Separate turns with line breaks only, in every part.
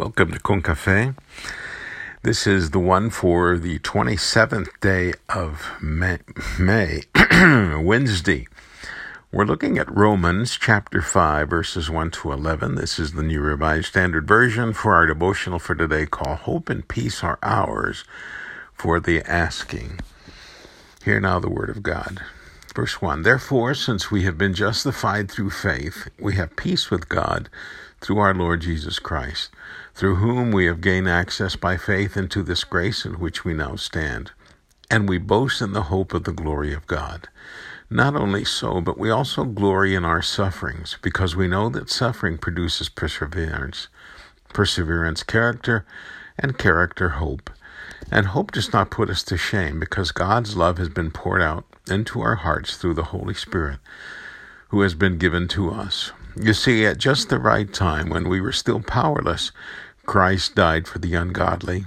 Welcome to Concafe. This is the one for the 27th day of May, May Wednesday. We're looking at Romans chapter 5, verses 1 to 11. This is the New Revised Standard Version for our devotional for today called Hope and Peace Are Ours for the Asking. Hear now the Word of God. Verse 1 Therefore, since we have been justified through faith, we have peace with God through our Lord Jesus Christ, through whom we have gained access by faith into this grace in which we now stand. And we boast in the hope of the glory of God. Not only so, but we also glory in our sufferings, because we know that suffering produces perseverance, perseverance, character, and character, hope. And hope does not put us to shame, because God's love has been poured out into our hearts through the Holy Spirit who has been given to us. You see, at just the right time, when we were still powerless, Christ died for the ungodly.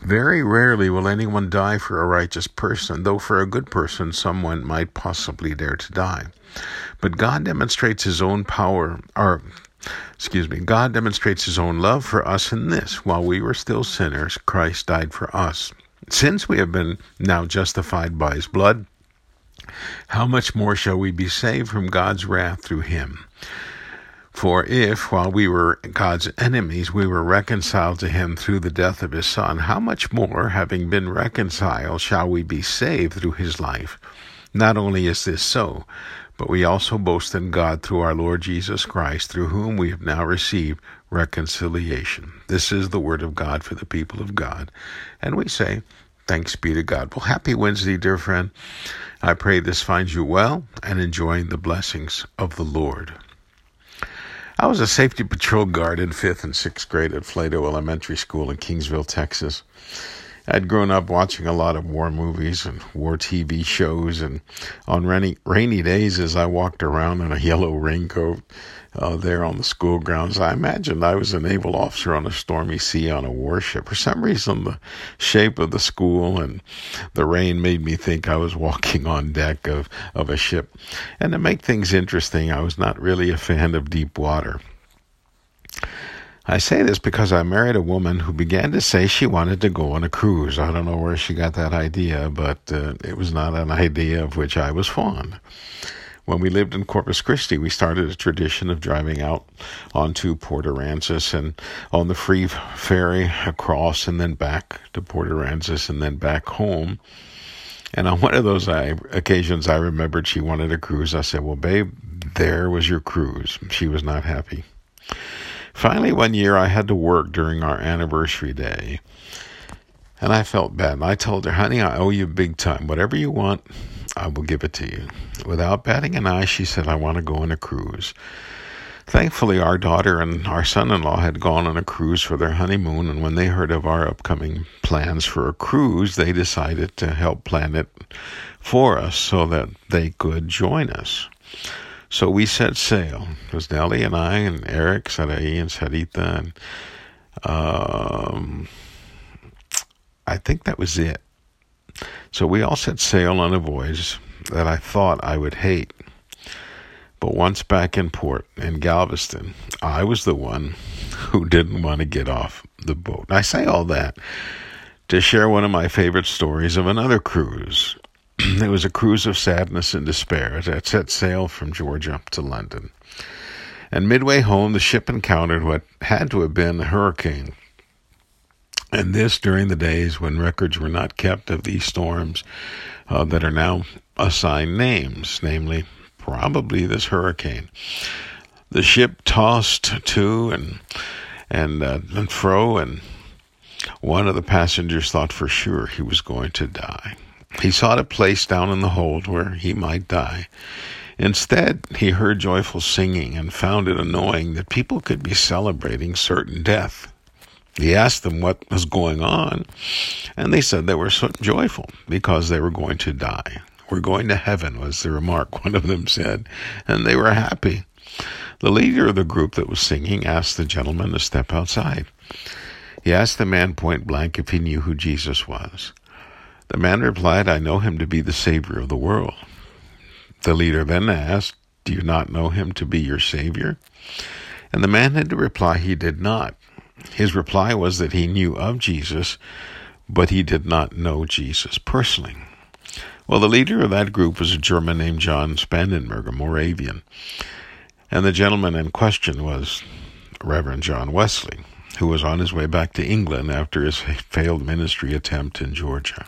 Very rarely will anyone die for a righteous person, though for a good person someone might possibly dare to die. But God demonstrates his own power, or excuse me, God demonstrates his own love for us in this while we were still sinners, Christ died for us. Since we have been now justified by his blood, how much more shall we be saved from God's wrath through him? For if, while we were God's enemies, we were reconciled to him through the death of his Son, how much more, having been reconciled, shall we be saved through his life? Not only is this so, but we also boast in God through our Lord Jesus Christ, through whom we have now received reconciliation. This is the word of God for the people of God. And we say, Thanks be to God. Well, happy Wednesday, dear friend. I pray this finds you well and enjoying the blessings of the Lord. I was a safety patrol guard in fifth and sixth grade at Flato Elementary School in Kingsville, Texas. I'd grown up watching a lot of war movies and war TV shows, and on rainy, rainy days, as I walked around in a yellow raincoat, uh, there on the school grounds. I imagined I was a naval officer on a stormy sea on a warship. For some reason, the shape of the school and the rain made me think I was walking on deck of, of a ship. And to make things interesting, I was not really a fan of deep water. I say this because I married a woman who began to say she wanted to go on a cruise. I don't know where she got that idea, but uh, it was not an idea of which I was fond. When we lived in Corpus Christi, we started a tradition of driving out onto Port Aransas and on the free ferry across and then back to Port Aransas and then back home. And on one of those I, occasions, I remembered she wanted a cruise. I said, Well, babe, there was your cruise. She was not happy. Finally, one year I had to work during our anniversary day. And I felt bad. And I told her, honey, I owe you big time. Whatever you want, I will give it to you. Without batting an eye, she said, I want to go on a cruise. Thankfully, our daughter and our son in law had gone on a cruise for their honeymoon, and when they heard of our upcoming plans for a cruise, they decided to help plan it for us so that they could join us. So we set sail. It was Nellie and I, and Eric, Sarai, and Sarita, and um, I think that was it. So we all set sail on a voyage that I thought I would hate. But once back in port in Galveston, I was the one who didn't want to get off the boat. I say all that to share one of my favorite stories of another cruise. it was a cruise of sadness and despair that set sail from Georgia to London. And midway home, the ship encountered what had to have been a hurricane and this during the days when records were not kept of these storms uh, that are now assigned names, namely, probably this hurricane. The ship tossed to and and, uh, and fro, and one of the passengers thought for sure he was going to die. He sought a place down in the hold where he might die. Instead, he heard joyful singing and found it annoying that people could be celebrating certain death. He asked them what was going on, and they said they were so joyful because they were going to die. We're going to heaven, was the remark one of them said, and they were happy. The leader of the group that was singing asked the gentleman to step outside. He asked the man point blank if he knew who Jesus was. The man replied, I know him to be the Savior of the world. The leader then asked, Do you not know him to be your Savior? And the man had to reply he did not. His reply was that he knew of Jesus, but he did not know Jesus personally. Well, the leader of that group was a German named John Spangenberg, a Moravian. And the gentleman in question was Reverend John Wesley, who was on his way back to England after his failed ministry attempt in Georgia.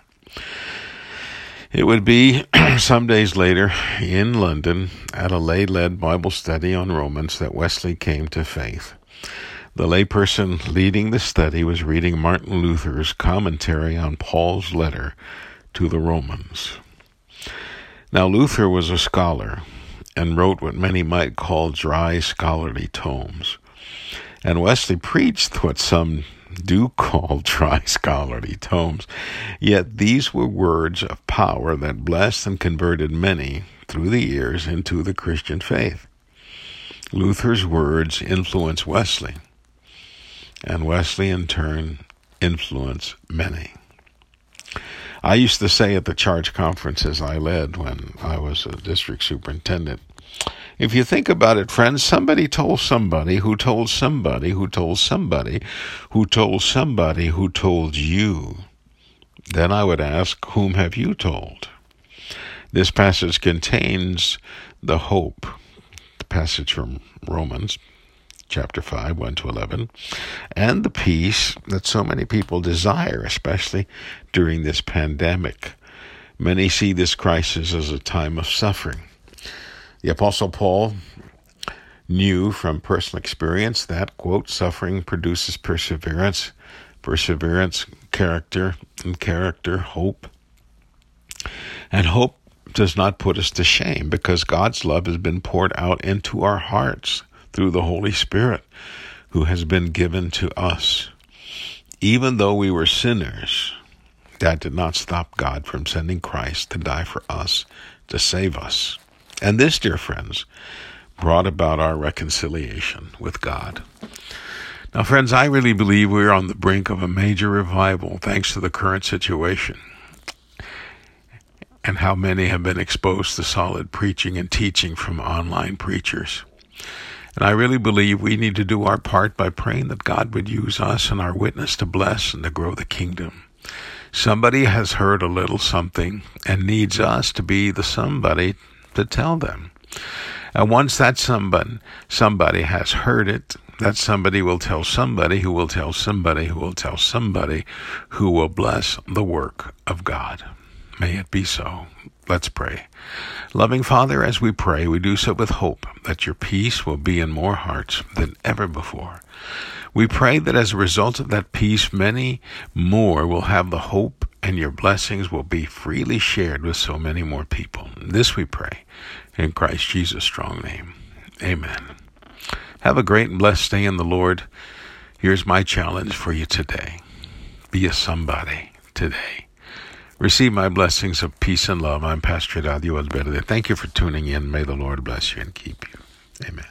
It would be some days later in London at a lay led Bible study on Romans that Wesley came to faith. The layperson leading the study was reading Martin Luther's commentary on Paul's letter to the Romans. Now, Luther was a scholar and wrote what many might call dry scholarly tomes. And Wesley preached what some do call dry scholarly tomes. Yet these were words of power that blessed and converted many through the years into the Christian faith. Luther's words influenced Wesley, and Wesley in turn influenced many. I used to say at the charge conferences I led when I was a district superintendent if you think about it, friends, somebody told somebody who told somebody who told somebody who told somebody who told you. Then I would ask, whom have you told? This passage contains the hope, the passage from Romans chapter 5, 1 to 11, and the peace that so many people desire, especially during this pandemic. Many see this crisis as a time of suffering. The Apostle Paul knew from personal experience that, quote, suffering produces perseverance, perseverance, character, and character, hope. And hope does not put us to shame because God's love has been poured out into our hearts through the Holy Spirit who has been given to us. Even though we were sinners, that did not stop God from sending Christ to die for us, to save us. And this, dear friends, brought about our reconciliation with God. Now, friends, I really believe we're on the brink of a major revival thanks to the current situation and how many have been exposed to solid preaching and teaching from online preachers. And I really believe we need to do our part by praying that God would use us and our witness to bless and to grow the kingdom. Somebody has heard a little something and needs us to be the somebody to tell them. And once that somebody, somebody has heard it, that somebody will tell somebody who will tell somebody who will tell somebody who will bless the work of God. May it be so. Let's pray. Loving Father, as we pray, we do so with hope that your peace will be in more hearts than ever before. We pray that as a result of that peace, many more will have the hope and your blessings will be freely shared with so many more people. This we pray in Christ Jesus' strong name. Amen. Have a great and blessed day in the Lord. Here's my challenge for you today be a somebody today. Receive my blessings of peace and love. I'm Pastor Eradio Valverde. Thank you for tuning in. May the Lord bless you and keep you. Amen.